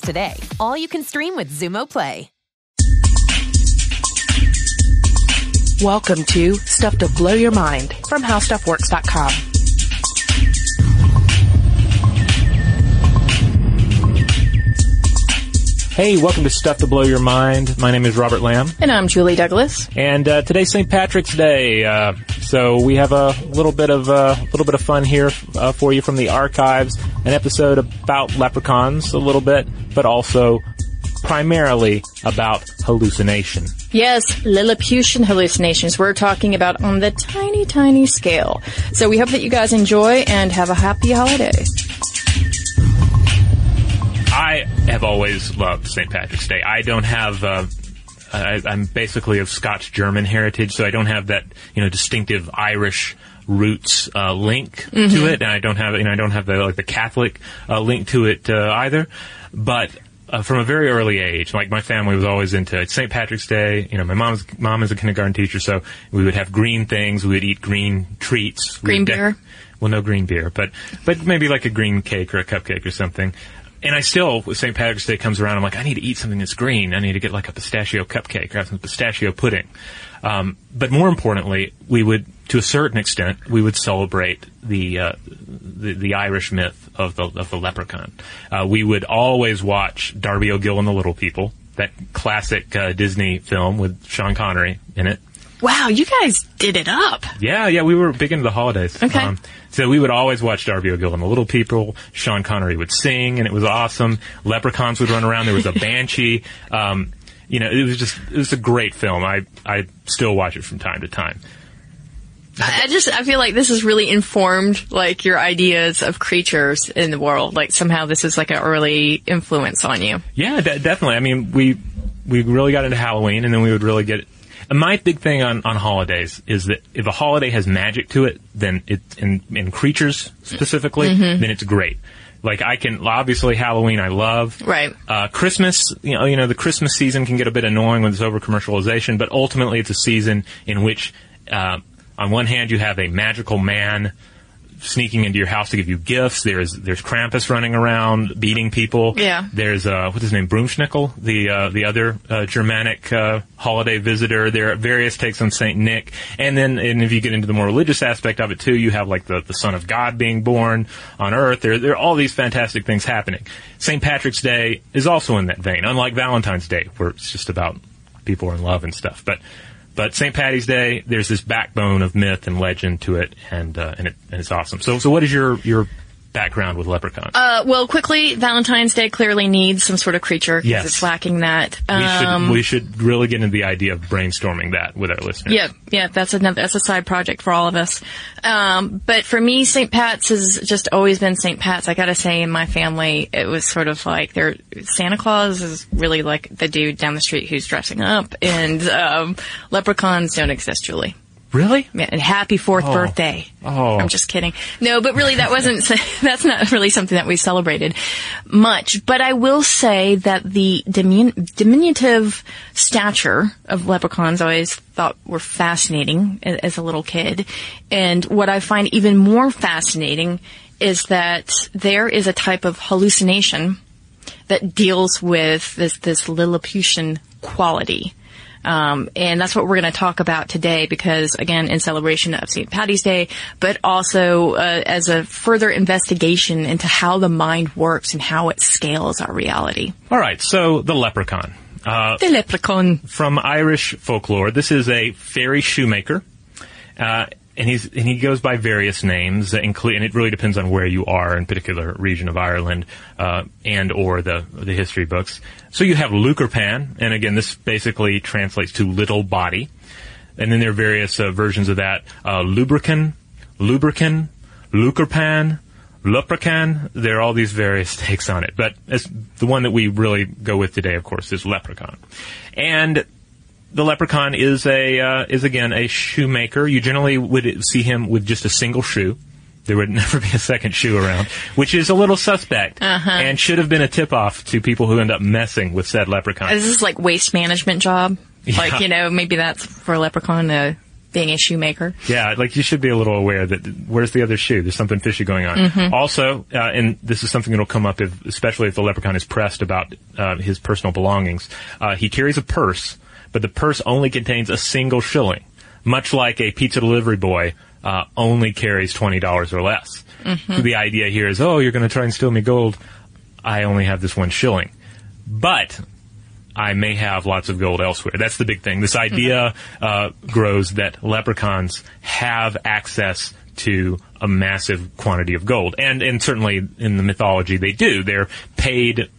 today. All you can stream with Xumo Play. Welcome to Stuff to Blow Your Mind from HowStuffWorks.com. Hey, welcome to Stuff to Blow Your Mind. My name is Robert Lamb. And I'm Julie Douglas. And uh, today's St. Patrick's Day, uh, so we have a little bit of a uh, little bit of fun here uh, for you from the archives. An episode about leprechauns, a little bit, but also primarily about hallucination. Yes, Lilliputian hallucinations we're talking about on the tiny, tiny scale. So we hope that you guys enjoy and have a happy holiday. I have always loved St. Patrick's Day. I don't have. Uh, I, I'm basically of Scotch German heritage, so I don't have that you know distinctive Irish roots uh, link to it, and I don't have you know I don't have the like the Catholic uh, link to it uh, either. But uh, from a very early age, like my family was always into. St. Patrick's Day. You know, my mom's mom is a kindergarten teacher, so we would have green things. We would eat green treats. Green de- beer? well, no green beer, but but maybe like a green cake or a cupcake or something. And I still, with St. Patrick's Day comes around, I'm like, I need to eat something that's green. I need to get like a pistachio cupcake or have some pistachio pudding. Um, but more importantly, we would, to a certain extent, we would celebrate the uh, the, the Irish myth of the of the leprechaun. Uh, we would always watch Darby O'Gill and the Little People, that classic uh, Disney film with Sean Connery in it. Wow, you guys did it up. Yeah, yeah, we were big into the holidays. Um, Okay. so we would always watch Darby O'Gill and the Little People. Sean Connery would sing, and it was awesome. Leprechauns would run around. There was a banshee. Um, you know, it was just it was a great film. I I still watch it from time to time. I just, I feel like this has really informed, like, your ideas of creatures in the world. Like, somehow this is like an early influence on you. Yeah, de- definitely. I mean, we we really got into Halloween, and then we would really get. And my big thing on, on holidays is that if a holiday has magic to it, then it in, in creatures specifically, then it's great. Like I can obviously Halloween I love. Right. Uh, Christmas, you know, you know the Christmas season can get a bit annoying with its over commercialization, but ultimately it's a season in which, uh, on one hand, you have a magical man sneaking into your house to give you gifts. There's there's Krampus running around beating people. Yeah. There's uh, what's his name, Broomschnickel, the uh, the other uh, Germanic uh, holiday visitor. There are various takes on Saint Nick, and then and if you get into the more religious aspect of it too, you have like the the Son of God being born on Earth. There there are all these fantastic things happening. St. Patrick's Day is also in that vein, unlike Valentine's Day, where it's just about people are in love and stuff. But but St. Patty's Day, there's this backbone of myth and legend to it, and uh, and, it, and it's awesome. So so what is your your background with leprechauns? Uh, well, quickly, Valentine's Day clearly needs some sort of creature because Yes. it's lacking that. we Um, should we should really get into the idea of brainstorming that with our listeners. Yeah, yeah, that's another that's a side project for all of us. Um, but for me, St. Pat's has just always been St. Pat's. I gotta say, in my family, it was sort of like there. Santa Claus is really like the dude down the street who's dressing up, and um, leprechauns don't exist, Julie. Really? Yeah, and happy fourth Oh. birthday. Oh. I'm just kidding. No, but really that wasn't, that's not really something that we celebrated much. But I will say that the dimin- diminutive stature of leprechauns I always thought were fascinating a- as a little kid. And what I find even more fascinating is that there is a type of hallucination that deals with this, this Lilliputian quality. Um, and that's what we're going to talk about today because, again, in celebration of St. Patty's Day, but also uh, as a further investigation into how the mind works and how it scales our reality. All right. So the leprechaun. Uh, The leprechaun. from Irish folklore. This is a fairy shoemaker, uh, and he's and he goes by various names, and it really depends on where you are in particular region of Ireland uh, and or the the history books. So you have Lukerpan, and again, this basically translates to little body, and then there are various uh, versions of that: uh, lubricant, lubricant, Lukerpan. Leprechaun, there are all these various takes on it, but the one that we really go with today, of course, is leprechaun. And the leprechaun is a uh, is again a shoemaker. You generally would see him with just a single shoe. There would never be a second shoe around, which is a little suspect and should have been a tip off to people who end up messing with said leprechaun. Is this like waste management job? Yeah. Like, you know, maybe that's for a leprechaun uh, being a shoemaker. Yeah, like you should be a little aware that where's the other shoe? There's something fishy going on. Also, uh, and this is something that'll come up if, especially if the leprechaun is pressed about uh, his personal belongings. Uh, he carries a purse, but the purse only contains a single shilling, much like a pizza delivery boy uh, only carries twenty dollars or less. So The idea here is, oh, you're going to try and steal me gold. I only have this one shilling, but I may have lots of gold elsewhere. That's the big thing. This idea uh, grows that leprechauns have access to a massive quantity of gold, and and certainly in the mythology they do. They're paid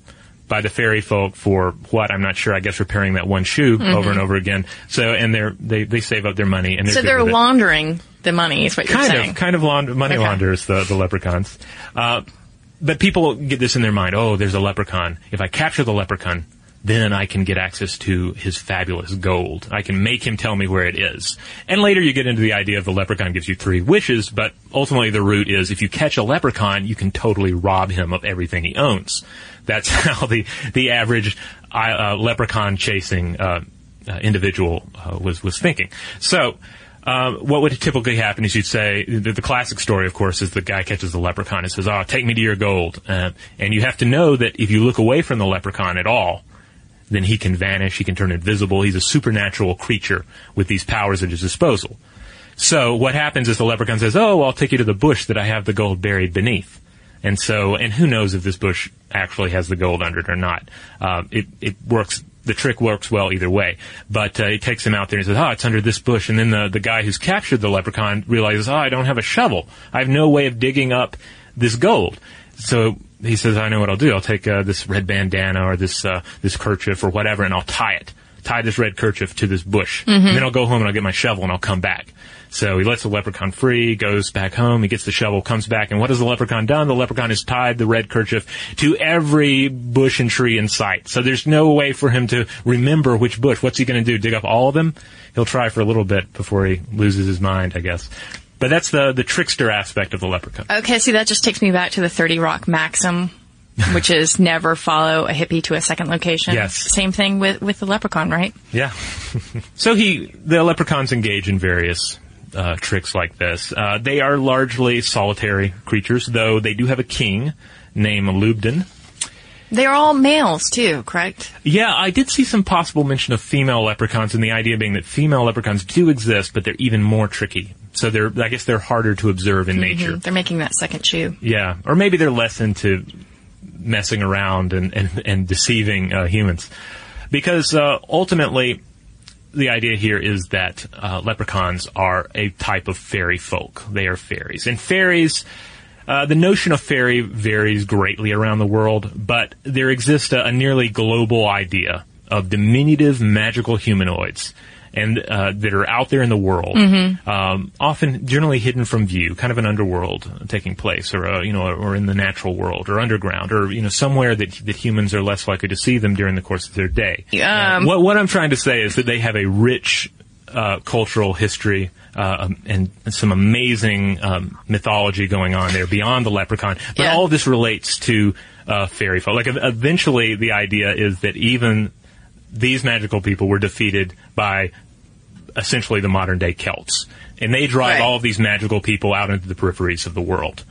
by the fairy folk for what I'm not sure. I guess repairing that one shoe over and over again. So and they're they they save up their money and they're So they're with it. laundering the money, is what you're kind saying. of kind of laund- money Okay. launderers the the leprechauns. Uh, but people get this in their mind. Oh, there's a leprechaun. If I capture the leprechaun, then I can get access to his fabulous gold. I can make him tell me where it is. And later you get into the idea of the leprechaun gives you three wishes, but ultimately the root is if you catch a leprechaun, you can totally rob him of everything he owns. That's how the, the average uh, leprechaun chasing uh, uh, individual uh, was, was thinking. So, um, what would typically happen is you'd say the, the classic story, of course, is the guy catches the leprechaun and says, "Oh, take me to your gold," uh, and you have to know that if you look away from the leprechaun at all, then he can vanish, he can turn invisible. He's a supernatural creature with these powers at his disposal. So what happens is the leprechaun says, "Oh, I'll take you to the bush that I have the gold buried beneath." And so, and who knows if this bush actually has the gold under it or not? Uh, it it works. The trick works well either way. But uh, he takes him out there and he says, "Oh, it's under this bush." And then the the guy who's captured the leprechaun realizes, "Oh, I don't have a shovel. I have no way of digging up this gold." So he says, "I know what I'll do. I'll take uh, this red bandana or this uh, this kerchief or whatever, and I'll tie it." Tie this red kerchief to this bush. And then I'll go home and I'll get my shovel and I'll come back. So he lets the leprechaun free, goes back home, he gets the shovel, comes back, and what has the leprechaun done? The leprechaun has tied the red kerchief to every bush and tree in sight. So there's no way for him to remember which bush. What's he going to do? Dig up all of them? He'll try for a little bit before he loses his mind, I guess. But that's the, the trickster aspect of the leprechaun. Okay, see, that just takes me back to the 30 Rock maxim, which is never follow a hippie to a second location. Yes. Same thing with, with the leprechaun, right? Yeah. so he, the leprechauns engage in various uh, tricks like this. Uh, they are largely solitary creatures, though they do have a king named Lubden. They're all males too, correct? Yeah, I did see some possible mention of female leprechauns, and the idea being that female leprechauns do exist, but they're even more tricky. So they're, I guess, they're harder to observe in nature. Mhm. They're making that second shoe. Yeah, or maybe they're less into messing around and and, and deceiving uh, humans, because uh, ultimately, the idea here is that uh, leprechauns are a type of fairy folk. They are fairies, and fairies. Uh, the notion of fairy varies greatly around the world, but there exists a, a nearly global idea of diminutive magical humanoids and uh, that are out there in the world, um, often generally hidden from view, kind of an underworld taking place, or uh, you know, or in the natural world, or underground, or you know, somewhere that that humans are less likely to see them during the course of their day. Um, what what I'm trying to say is that they have a rich uh, cultural history. Uh, um, and some amazing um, mythology going on there beyond the leprechaun, but Yeah. all of this relates to uh, fairy folk. Like eventually, the idea is that even these magical people were defeated by essentially the modern day Celts. And they drive Right. all of these magical people out into the peripheries of the world.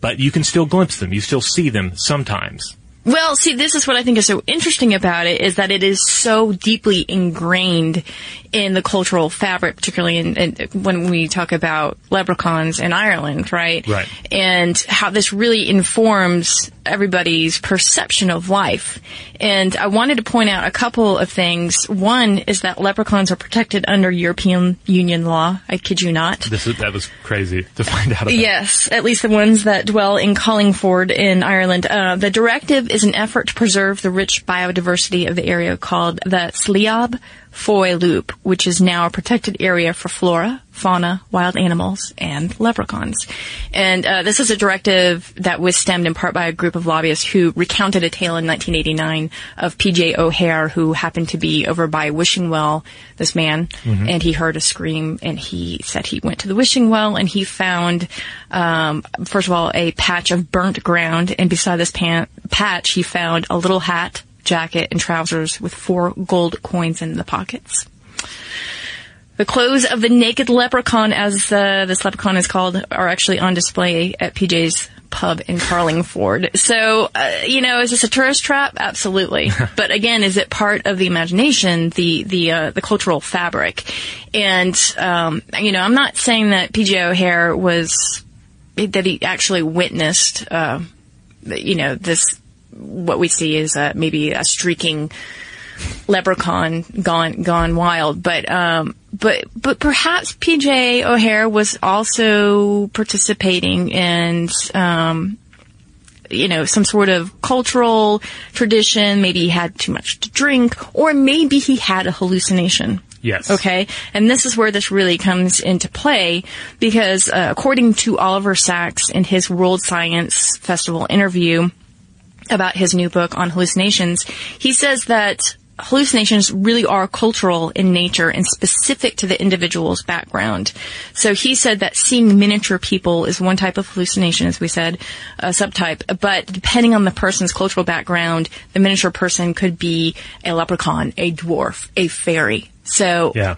But you can still glimpse them. You still see them sometimes. Well, see, this is what I think is so interesting about it is that it is so deeply ingrained in the cultural fabric, particularly in, in when we talk about leprechauns in Ireland, right? Right. And how this really informs everybody's perception of life. And I wanted to point out a couple of things. One is that leprechauns are protected under European Union law. I kid you not. This is, that was crazy to find out about. Yes, at least the ones that dwell in Carlingford in Ireland. Uh, the directive is an effort to preserve the rich biodiversity of the area called the Sliabh Foy Loop, which is now a protected area for flora, fauna, wild animals, and leprechauns. And uh, this is a directive that was stemmed in part by a group of lobbyists who recounted a tale in 1989 of P.J. O'Hare, who happened to be over by Wishing Well, this man, and he heard a scream, and he said he went to the Wishing Well, and he found, um, first of all, a patch of burnt ground, and beside this pan- patch, he found a little hat, jacket, and trousers with four gold coins in the pockets. The clothes of the naked leprechaun, as uh, this leprechaun is called, are actually on display at PJ's pub in Carlingford. So, uh, you know, is this a tourist trap? Absolutely. but again, is it part of the imagination, the the uh, the cultural fabric? And um, you know, I'm not saying that PJ O'Hare was that he actually witnessed, uh, you know, this what we see is uh, maybe a streaking leprechaun gone gone wild but um but but perhaps PJ O'Hare was also participating in um you know some sort of cultural tradition maybe he had too much to drink or maybe he had a hallucination Yes. Okay. And this is where this really comes into play because uh, according to Oliver Sacks in his World Science Festival interview about his new book on hallucinations, he says that hallucinations really are cultural in nature and specific to the individual's background. So he said that seeing miniature people is one type of hallucination, as we said, a subtype, but depending on the person's cultural background, the miniature person could be a leprechaun, a dwarf, a fairy. So Yeah.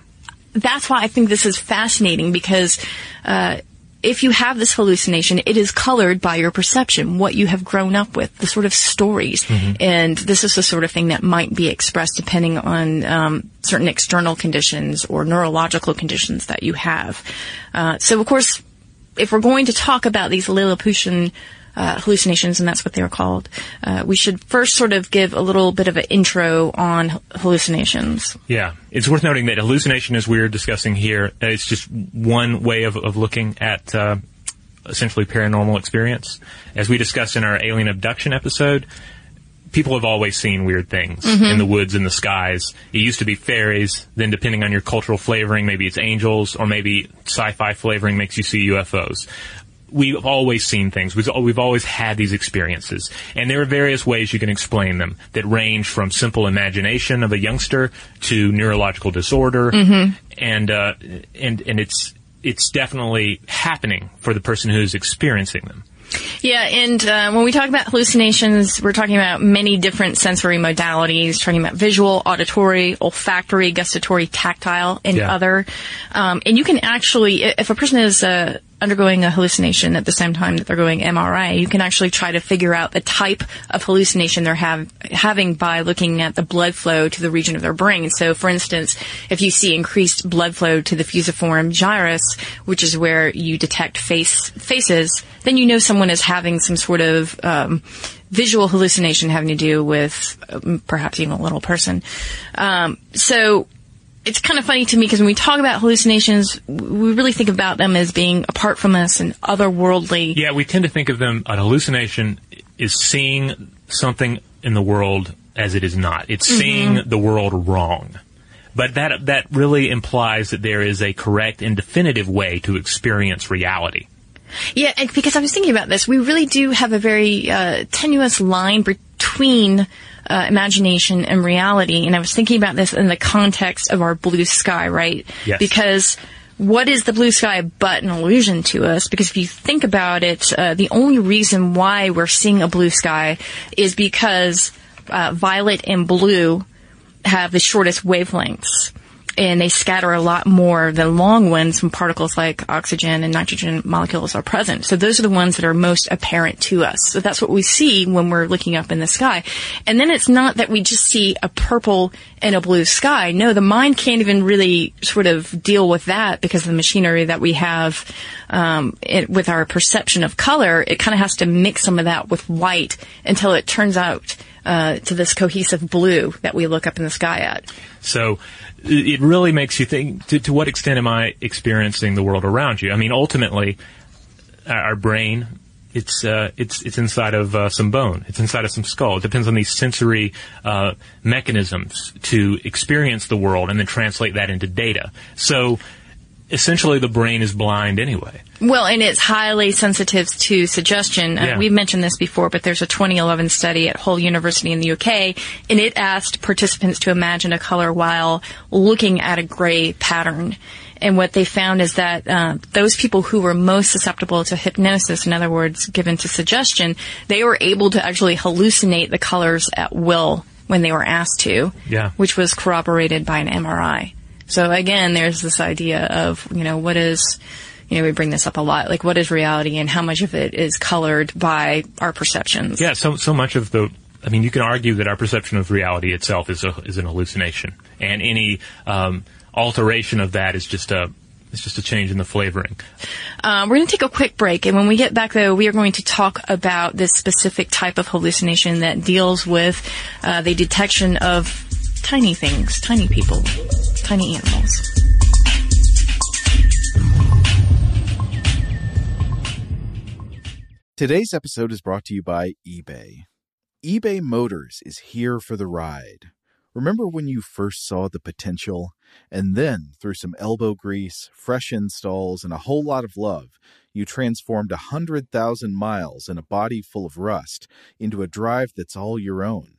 that's why I think this is fascinating because uh, if you have this hallucination, it is colored by your perception, what you have grown up with, the sort of stories, and this is the sort of thing that might be expressed depending on um, certain external conditions or neurological conditions that you have. Uh, so, of course, if we're going to talk about these Lilliputian uh, hallucinations, and that's what they're called, uh, we should first sort of give a little bit of an intro on hallucinations. Yeah, it's worth noting that hallucination, as we're discussing here, it's just one way of, of looking at uh, essentially paranormal experience. As we discussed in our alien abduction episode, people have always seen weird things in the woods and the skies. It used to be fairies, then depending on your cultural flavoring, maybe it's angels, or maybe sci-fi flavoring makes you see UFOs we've always seen things. We've, we've always had these experiences. And there are various ways you can explain them that range from simple imagination of a youngster to neurological disorder. And, uh, and, and it's, it's definitely happening for the person who's experiencing them. Yeah, and uh, when we talk about hallucinations, we're talking about many different sensory modalities, talking about visual, auditory, olfactory, gustatory, tactile, and Yeah. other. Um, and you can actually, if a person is uh, undergoing a hallucination at the same time that they're going MRI, you can actually try to figure out the type of hallucination they're have, having by looking at the blood flow to the region of their brain. So, for instance, if you see increased blood flow to the fusiform gyrus, which is where you detect face faces, then you know someone is having some sort of um, visual hallucination having to do with um, perhaps even a little person. Um, so it's kind of funny to me because when we talk about hallucinations, we really think about them as being apart from us and otherworldly. Yeah, we tend to think of them, an hallucination is seeing something in the world as it is not. It's seeing the world wrong. But that, that really implies that there is a correct and definitive way to experience reality. Yeah, and because I was thinking about this, we really do have a very uh, tenuous line between uh, imagination and reality. And I was thinking about this in the context of our blue sky, right? Yes. Because what is the blue sky but an illusion to us? Because if you think about it, uh, the only reason why we're seeing a blue sky is because uh, violet and blue have the shortest wavelengths and they scatter a lot more than long ones when particles like oxygen and nitrogen molecules are present. So those are the ones that are most apparent to us. So that's what we see when we're looking up in the sky. And then it's not that we just see a purple and a blue sky. No, the mind can't even really sort of deal with that because of the machinery that we have um, it, with our perception of color. It kind of has to mix some of that with white until it turns out uh, to this cohesive blue that we look up in the sky at. So it really makes you think to, to what extent am I experiencing the world around you? I mean, ultimately, our brain. It's uh, it's it's inside of uh, some bone. It's inside of some skull. It depends on these sensory uh, mechanisms to experience the world and then translate that into data. So essentially, the brain is blind anyway. Well, and it's highly sensitive to suggestion. Uh, we've mentioned this before, but there's a 2011 study at Hull University in the UK, and it asked participants to imagine a color while looking at a gray pattern. And what they found is that uh, those people who were most susceptible to hypnosis, in other words, given to suggestion, they were able to actually hallucinate the colors at will when they were asked to, Yeah. which was corroborated by an MRI. So again, there's this idea of, you know, what is, you know, we bring this up a lot, like what is reality and how much of it is colored by our perceptions. Yeah, so so much of the. I mean, you can argue that our perception of reality itself is a, is an hallucination, and any um, alteration of that is just a it's just a change in the flavoring. Um, we're going to take a quick break, and when we get back, though, we are going to talk about this specific type of hallucination that deals with uh, the detection of tiny things, tiny people, tiny animals. Today's episode is brought to you by eBay. eBay Motors is here for the ride. Remember when you first saw the potential? And then, through some elbow grease, fresh installs, and a whole lot of love, you transformed a 100,000 miles and a body full of rust into a drive that's all your own.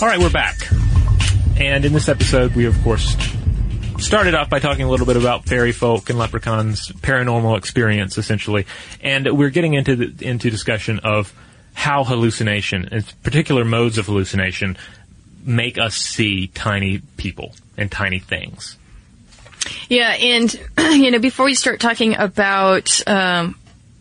All right, we're back. And in this episode, we of course started off by talking a little bit about fairy folk and leprechauns, paranormal experience essentially, and we're getting into the, into discussion of how hallucination, and particular modes of hallucination, make us see tiny people and tiny things. Yeah, and you know, before we start talking about um,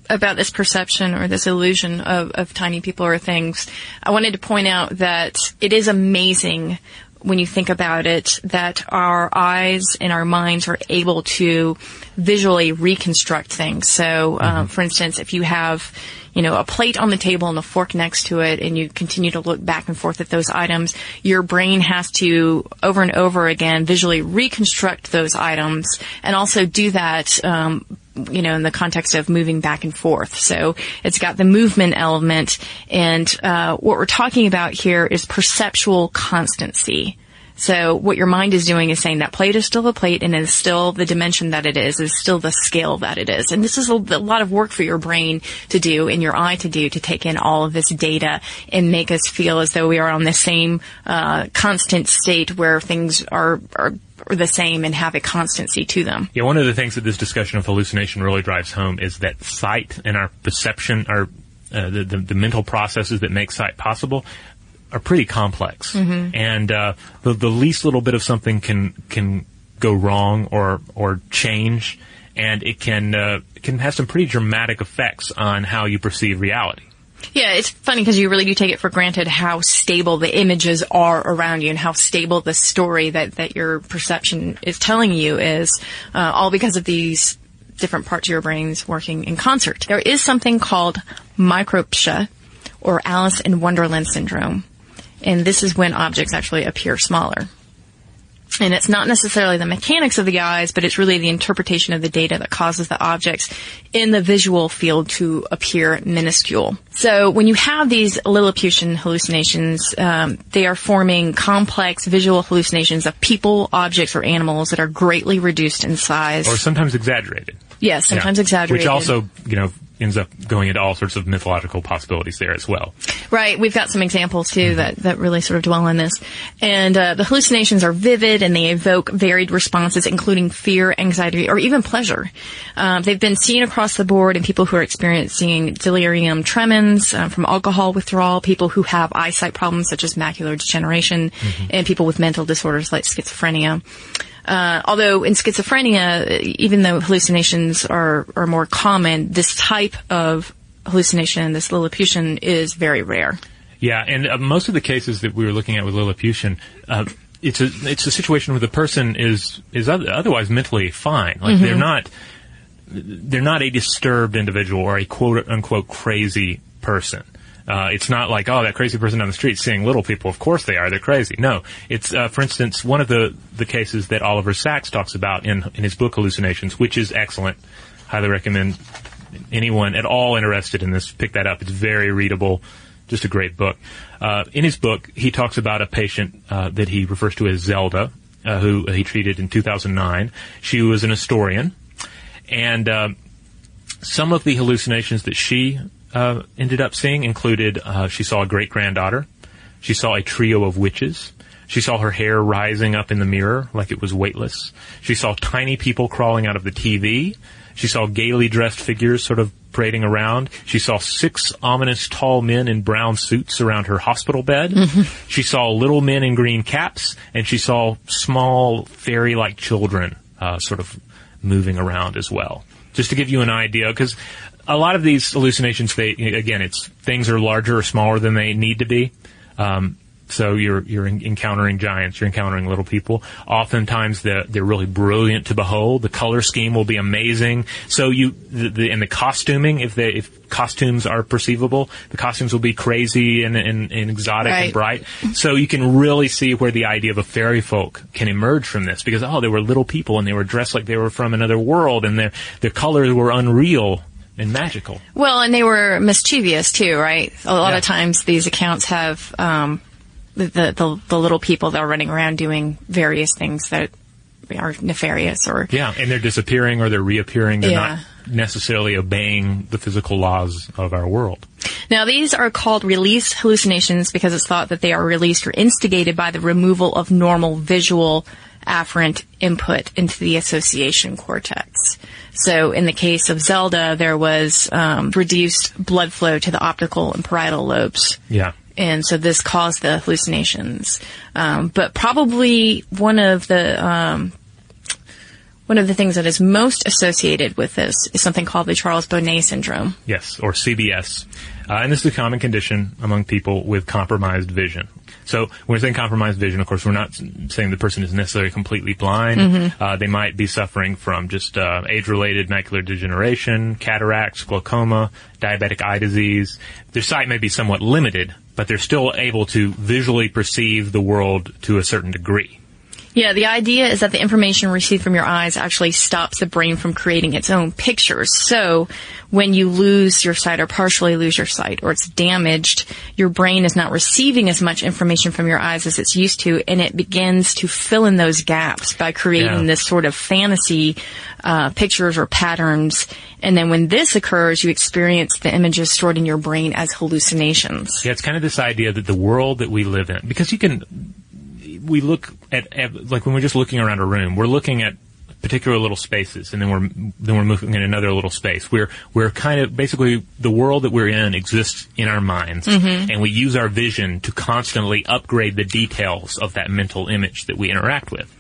about this perception or this illusion of, of tiny people or things, I wanted to point out that it is amazing when you think about it that our eyes and our minds are able to visually reconstruct things. So, um, mm-hmm. for instance, if you have you know, a plate on the table and a fork next to it and you continue to look back and forth at those items, your brain has to over and over again visually reconstruct those items and also do that, um, you know, in the context of moving back and forth. So it's got the movement element and, uh, what we're talking about here is perceptual constancy. So what your mind is doing is saying that plate is still a plate and is still the dimension that it is, is still the scale that it is. And this is a, a lot of work for your brain to do and your eye to do to take in all of this data and make us feel as though we are on the same uh, constant state where things are, are the same and have a constancy to them. Yeah, one of the things that this discussion of hallucination really drives home is that sight and our perception, our uh, the, the, the, mental processes that make sight possible are pretty complex, mm-hmm. and uh, the, the least little bit of something can can go wrong or or change, and it can uh, can have some pretty dramatic effects on how you perceive reality. Yeah, it's funny because you really do take it for granted how stable the images are around you and how stable the story that, that your perception is telling you is, uh, all because of these different parts of your brains working in concert. There is something called micropsia or Alice in Wonderland syndrome. And this is when objects actually appear smaller. And it's not necessarily the mechanics of the eyes, but it's really the interpretation of the data that causes the objects in the visual field to appear minuscule. So when you have these Lilliputian hallucinations, um, they are forming complex visual hallucinations of people, objects, or animals that are greatly reduced in size. Or sometimes exaggerated. Yes, sometimes yeah. exaggerated. Which also, you know, ends up going into all sorts of mythological possibilities there as well. Right. We've got some examples too mm-hmm. that, that really sort of dwell on this. And uh, the hallucinations are vivid and they evoke varied responses, including fear, anxiety, or even pleasure. Um, they've been seen across the board in people who are experiencing delirium tremens uh, from alcohol withdrawal, people who have eyesight problems such as macular degeneration, mm-hmm. and people with mental disorders like schizophrenia. Uh, although in schizophrenia, even though hallucinations are, are more common, this type of hallucination, this Lilliputian, is very rare. Yeah, and uh, most of the cases that we were looking at with Lilliputian, uh, it's a it's a situation where the person is is otherwise mentally fine. Like they're not they're not a disturbed individual or a quote unquote crazy person. Uh, it's not like, oh, that crazy person down the street seeing little people. Of course they are. They're crazy. No. It's, uh, for instance, one of the, the cases that Oliver Sacks talks about in, in his book Hallucinations, which is excellent. Highly recommend anyone at all interested in this pick that up. It's very readable. Just a great book. Uh, in his book, he talks about a patient uh, that he refers to as Zelda, uh, who he treated in 2009. She was an historian, and uh, some of the hallucinations that she uh, ended up seeing included uh, she saw a great granddaughter, she saw a trio of witches, she saw her hair rising up in the mirror like it was weightless, she saw tiny people crawling out of the TV, she saw gaily dressed figures sort of parading around. She saw six ominous tall men in brown suits around her hospital bed. She saw little men in green caps, and she saw small fairy-like children uh, sort of moving around as well. Just to give you an idea, because a lot of these hallucinations, they again, it's things are larger or smaller than they need to be. Um, so you're you're encountering giants, you're encountering little people. Oftentimes they're, they're really brilliant to behold. The color scheme will be amazing. So you the, the and the costuming, if they if costumes are perceivable, the costumes will be crazy and and, and exotic and bright. So you can really see where the idea of a fairy folk can emerge from this because oh, they were little people and they were dressed like they were from another world and their their colors were unreal and magical. Well, and they were mischievous too, right? A lot Yeah. of times these accounts have um, the, the the little people that are running around doing various things that are nefarious or Yeah, and they're disappearing or they're reappearing. They're Yeah. not necessarily obeying the physical laws of our world. Now, these are called release hallucinations because it's thought that they are released or instigated by the removal of normal visual afferent input into the association cortex. So, in the case of Zelda, there was um, reduced blood flow to the optical and parietal lobes. Yeah. And so this caused the hallucinations. Um, but probably one of the um, one of the things that is most associated with this is something called the Charles Bonnet syndrome. Yes, or CBS. Uh, and this is a common condition among people with compromised vision. So when we're saying compromised vision, of course, we're not saying the person is necessarily completely blind. Uh, they might be suffering from just uh, age-related macular degeneration, cataracts, glaucoma, diabetic eye disease. Their sight may be somewhat limited, but they're still able to visually perceive the world to a certain degree. Yeah, the idea is that the information received from your eyes actually stops the brain from creating its own pictures. So when you lose your sight or partially lose your sight or it's damaged, your brain is not receiving as much information from your eyes as it's used to and it begins to fill in those gaps by creating Yeah. this sort of fantasy uh, pictures or patterns. And then when this occurs, you experience the images stored in your brain as hallucinations. Yeah, it's kind of this idea that the world that we live in, because you can, we look at, at like when we're just looking around a room, we're looking at particular little spaces, and then we're then we're moving in another little space. We're we're kind of basically the world that we're in exists in our minds, and we use our vision to constantly upgrade the details of that mental image that we interact with.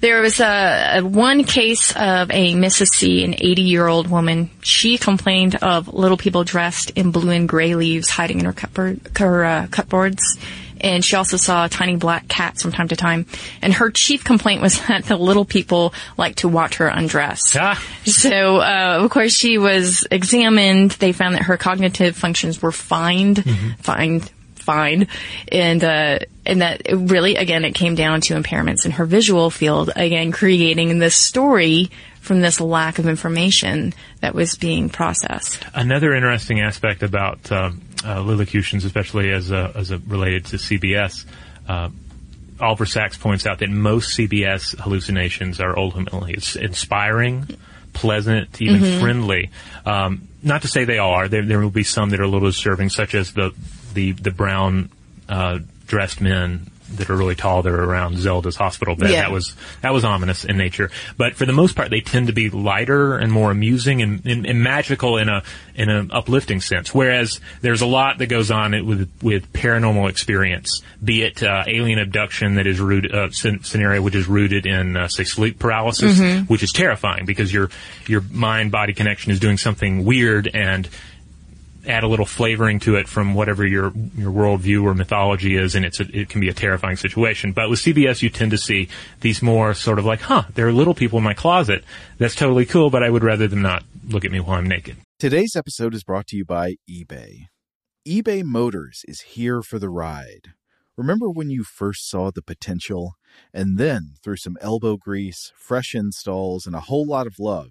There was a, a one case of a Mrs. C, an 80 year old woman. She complained of little people dressed in blue and gray leaves hiding in her, cupboard, her uh, cupboards. And she also saw tiny black cats from time to time. And her chief complaint was that the little people like to watch her undress. Ah. So, uh, of course, she was examined. They found that her cognitive functions were fine, fine, fine, and uh, and that it really, again, it came down to impairments in her visual field. Again, creating this story from this lack of information that was being processed. Another interesting aspect about um, uh, Lilliputians, especially as a, as a related to CBS, uh, Oliver Sacks points out that most CBS hallucinations are ultimately it's inspiring, pleasant, even friendly. Um, not to say they are. There, there will be some that are a little disturbing, such as the the the brown uh, dressed men that are really tall that are around Zelda's hospital bed. Yeah. That was that was ominous in nature. But for the most part, they tend to be lighter and more amusing and, and, and magical in a in an uplifting sense. Whereas there's a lot that goes on with with paranormal experience, be it uh, alien abduction that is rooted uh, scenario which is rooted in uh, say sleep paralysis, which is terrifying because your your mind body connection is doing something weird and add a little flavoring to it from whatever your your worldview or mythology is, and it's a, it can be a terrifying situation. But with CBS, you tend to see these more sort of like, huh, there are little people in my closet. That's totally cool, but I would rather them not look at me while I'm naked. Today's episode is brought to you by eBay. eBay Motors is here for the ride. Remember when you first saw the potential? And then, through some elbow grease, fresh installs, and a whole lot of love,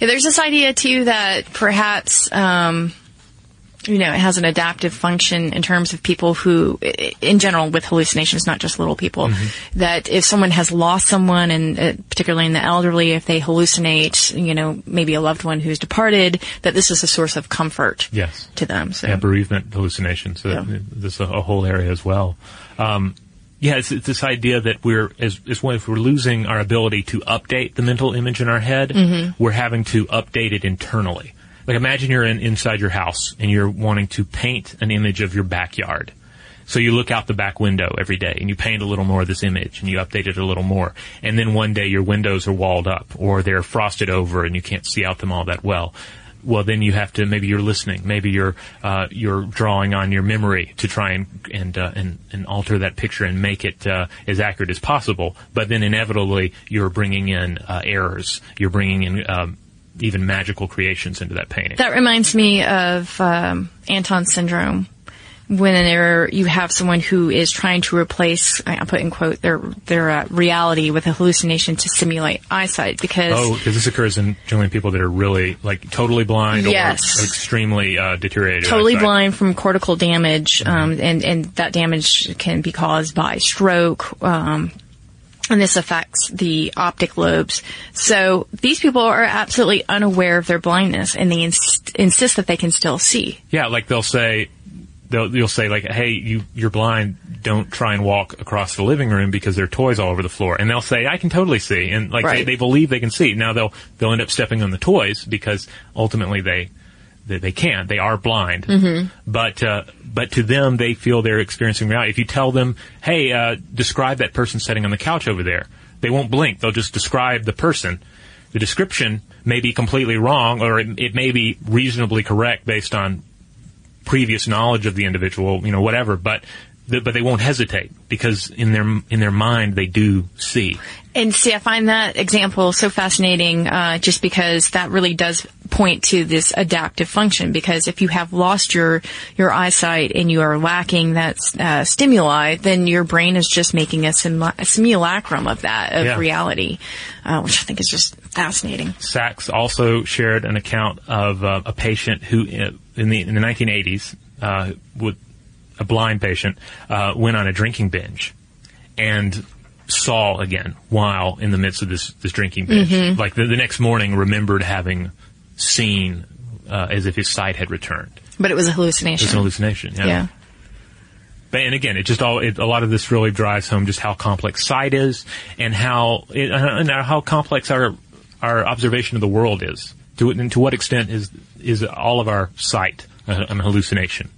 Yeah, there's this idea too that perhaps, um, you know, it has an adaptive function in terms of people who, in general, with hallucinations, not just little people, Mm-hmm. that if someone has lost someone, and uh, particularly in the elderly, if they hallucinate, you know, maybe a loved one who's departed, that this is a source of comfort Yes. to them. So, yeah, bereavement hallucinations. So Yeah. this is a, a whole area as well. Um, yeah, it's, it's this idea that we're as, as if we're losing our ability to update the mental image in our head, Mm-hmm. we're having to update it internally. Like imagine you're in, inside your house and you're wanting to paint an image of your backyard. So you look out the back window every day and you paint a little more of this image and you update it a little more. And then one day your windows are walled up or they're frosted over and you can't see out them all that well. Well, then you have to, maybe you're listening, maybe you're, uh, you're drawing on your memory to try and, and, uh, and, and alter that picture and make it, uh, as accurate as possible. But then inevitably you're bringing in, uh, errors. You're bringing in, um, even magical creations into that painting. That reminds me of um, Anton syndrome. Whenever you have someone who is trying to replace, I put in quote, their their uh, reality with a hallucination to simulate eyesight, because Oh, because this occurs in generally people that are really like totally blind Yes. or extremely uh, deteriorated. totally eyesight. blind from cortical damage, um, and and that damage can be caused by stroke. Um, and this affects the optic lobes. So these people are absolutely unaware of their blindness, and they inst- insist that they can still see. Yeah, like they'll say, they'll you'll say like, "Hey, you you're blind. Don't try and walk across the living room because there are toys all over the floor." And they'll say, "I can totally see," and like they, they believe they can see. Now they'll they'll end up stepping on the toys because ultimately they they, they can't. They are blind. Mm-hmm. But uh, but to them, they feel they're experiencing reality. If you tell them, "Hey, uh, describe that person sitting on the couch over there," they won't blink. They'll just describe the person. The description may be completely wrong, or it, it may be reasonably correct based on previous knowledge of the individual, you know, whatever. But th- but they won't hesitate because in their in their mind they do see. And see, I find that example so fascinating, uh, just because that really does point to this adaptive function. Because if you have lost your your eyesight and you are lacking that uh, stimuli, then your brain is just making a, a simulacrum of that of Yeah. reality, uh, which I think is just fascinating. Sacks also shared an account of uh, a patient who, uh, in the in the 1980s, uh, with a blind patient, uh, went on a drinking binge, and saw again while in the midst of this this drinking binge. Mm-hmm. Like the, the next morning, remembered having seen uh, as if his sight had returned. But it was a hallucination. It's an hallucination. Yeah. yeah. But, and again, it just all it, a lot of this really drives home just how complex sight is, and how it, and how complex our our observation of the world is. To and to what extent is is all of our sight a, an hallucination?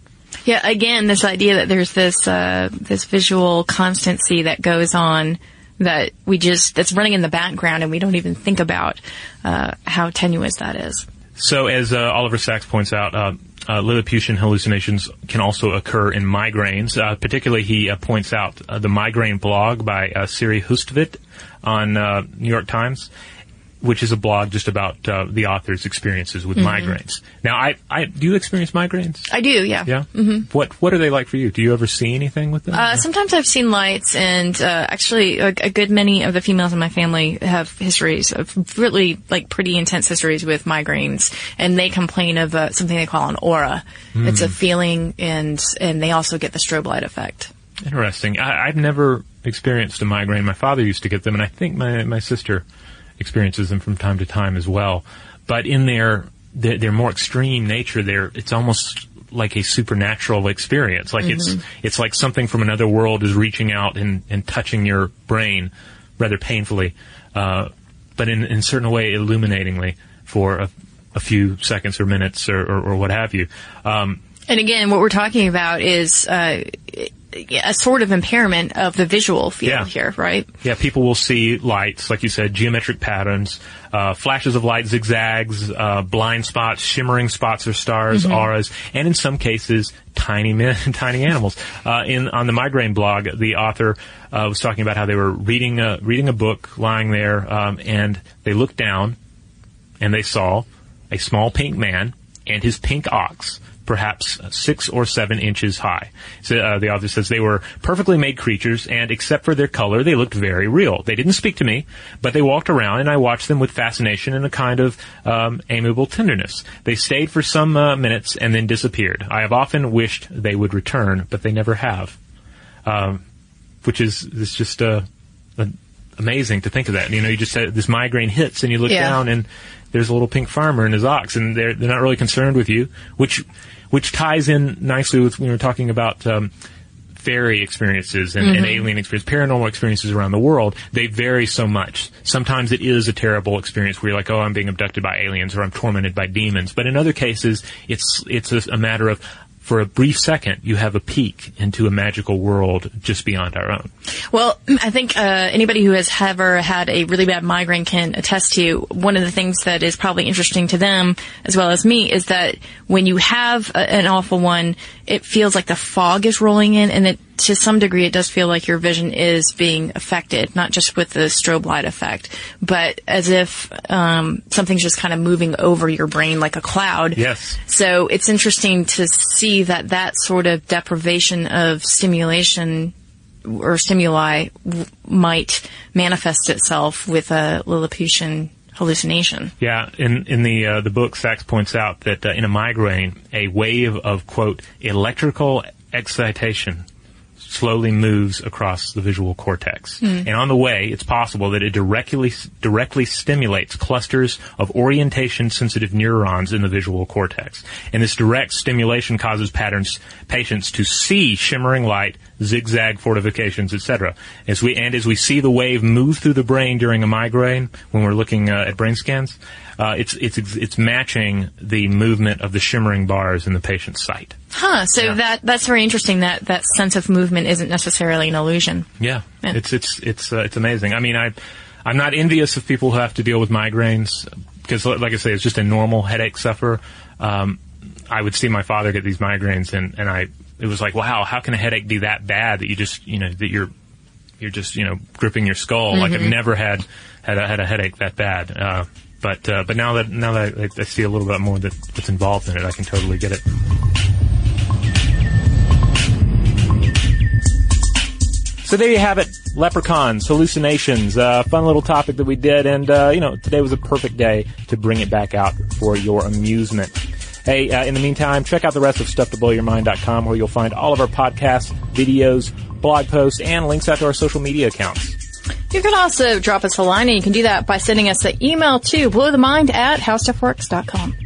Yeah, again, this idea that there's this uh, this visual constancy that goes on that we just that's running in the background and we don't even think about uh, how tenuous that is. So, as uh, Oliver Sacks points out, uh, uh, Lilliputian hallucinations can also occur in migraines. Uh, particularly, he uh, points out uh, the migraine blog by uh, Siri Hustvedt on uh, New York Times, which is a blog just about uh, the author's experiences with migraines. Now, I, I do you experience migraines? I do, yeah. Yeah. Mm-hmm. What What are they like for you? Do you ever see anything with them? Uh, sometimes I've seen lights, and uh, actually, a, a good many of the females in my family have histories of really like pretty intense histories with migraines, and they complain of uh, something they call an aura. It's a feeling, and and they also get the strobe light effect. Interesting. I, I've never experienced a migraine. My father used to get them, and I think my my sister experiences them from time to time as well. But in their their, their more extreme nature, there it's almost like a supernatural experience. Like it's it's like something from another world is reaching out and, and touching your brain rather painfully, uh, but in in a certain way illuminatingly for a, a few seconds or minutes or, or, or what have you. Um, And again, what we're talking about is uh, a sort of impairment of the visual field Yeah. here, right? Yeah, people will see lights, like you said, geometric patterns, uh, flashes of light, zigzags, uh, blind spots, shimmering spots or stars, auras, and in some cases, tiny men, tiny animals. Uh, in on the migraine blog, the author uh, was talking about how they were reading a, reading a book, lying there, um, and they looked down, and they saw a small pink man and his pink ox, perhaps six or seven inches high. So, uh, the author says they were perfectly made creatures, and except for their color, they looked very real. They didn't speak to me, but they walked around, and I watched them with fascination and a kind of um, amiable tenderness. They stayed for some uh, minutes and then disappeared. I have often wished they would return, but they never have. Um, which is is just uh, uh, amazing to think of that. You know, you just said this migraine hits, and you look Yeah. down, and there's a little pink farmer and his ox, and they're they're not really concerned with you, which which ties in nicely with when we were talking about. Um, Fairy experiences and, and alien experiences, paranormal experiences around the world, they vary so much. Sometimes it is a terrible experience where you're like, oh, I'm being abducted by aliens or I'm tormented by demons. But in other cases, it's, it's a, a matter of, for a brief second, you have a peek into a magical world just beyond our own. Well, I think uh, anybody who has ever had a really bad migraine can attest to one of the things that is probably interesting to them as well as me is that when you have a, an awful one, it feels like the fog is rolling in and it to some degree, it does feel like your vision is being affected, not just with the strobe light effect, but as if um, something's just kind of moving over your brain like a cloud. Yes. So it's interesting to see that that sort of deprivation of stimulation or stimuli w- might manifest itself with a Lilliputian hallucination. Yeah, in in the uh, the book, Sacks points out that uh, in a migraine, a wave of quote electrical excitation slowly moves across the visual cortex. And on the way, it's possible that it directly directly stimulates clusters of orientation sensitive neurons in the visual cortex. And this direct stimulation causes patterns patients to see shimmering light, zigzag fortifications, etc. As we and as we see the wave move through the brain during a migraine when we're looking uh, at brain scans, uh, it's it's it's matching the movement of the shimmering bars in the patient's sight. Huh. So Yeah. that that's very interesting. That that sense of movement isn't necessarily an illusion. Yeah, Yeah. it's it's it's uh, it's amazing. I mean, I I'm not envious of people who have to deal with migraines because, like I say, it's just a normal headache sufferer. Um, I would see my father get these migraines, and and I it was like, wow, how can a headache be that bad that you just you know that you're you're just you know gripping your skull? Like I've never had had a, had a headache that bad. Uh, but uh, but now that now that I, I see a little bit more that, that's involved in it, I can totally get it. So there you have it. Leprechauns, hallucinations, uh, fun little topic that we did, and uh, you know today was a perfect day to bring it back out for your amusement. Hey, uh, in the meantime, check out the rest of StuffToBlowYourMind.com where you'll find all of our podcasts, videos, blog posts, and links out to our social media accounts. You can also drop us a line, and you can do that by sending us an email to blowthemind at howstuffworks.com.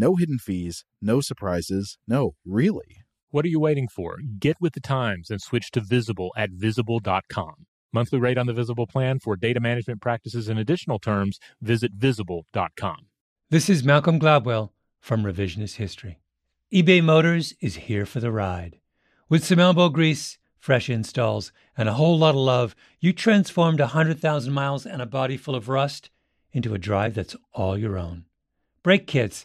No hidden fees, no surprises, no, really. What are you waiting for? Get with the times and switch to Visible at visible.com. Monthly rate on the Visible plan for data management practices and additional terms, visit visible.com. This is Malcolm Gladwell from Revisionist History. eBay Motors is here for the ride. With some elbow grease, fresh installs, and a whole lot of love, you transformed 100,000 miles and a body full of rust into a drive that's all your own. Brake kits,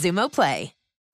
Xumo Play.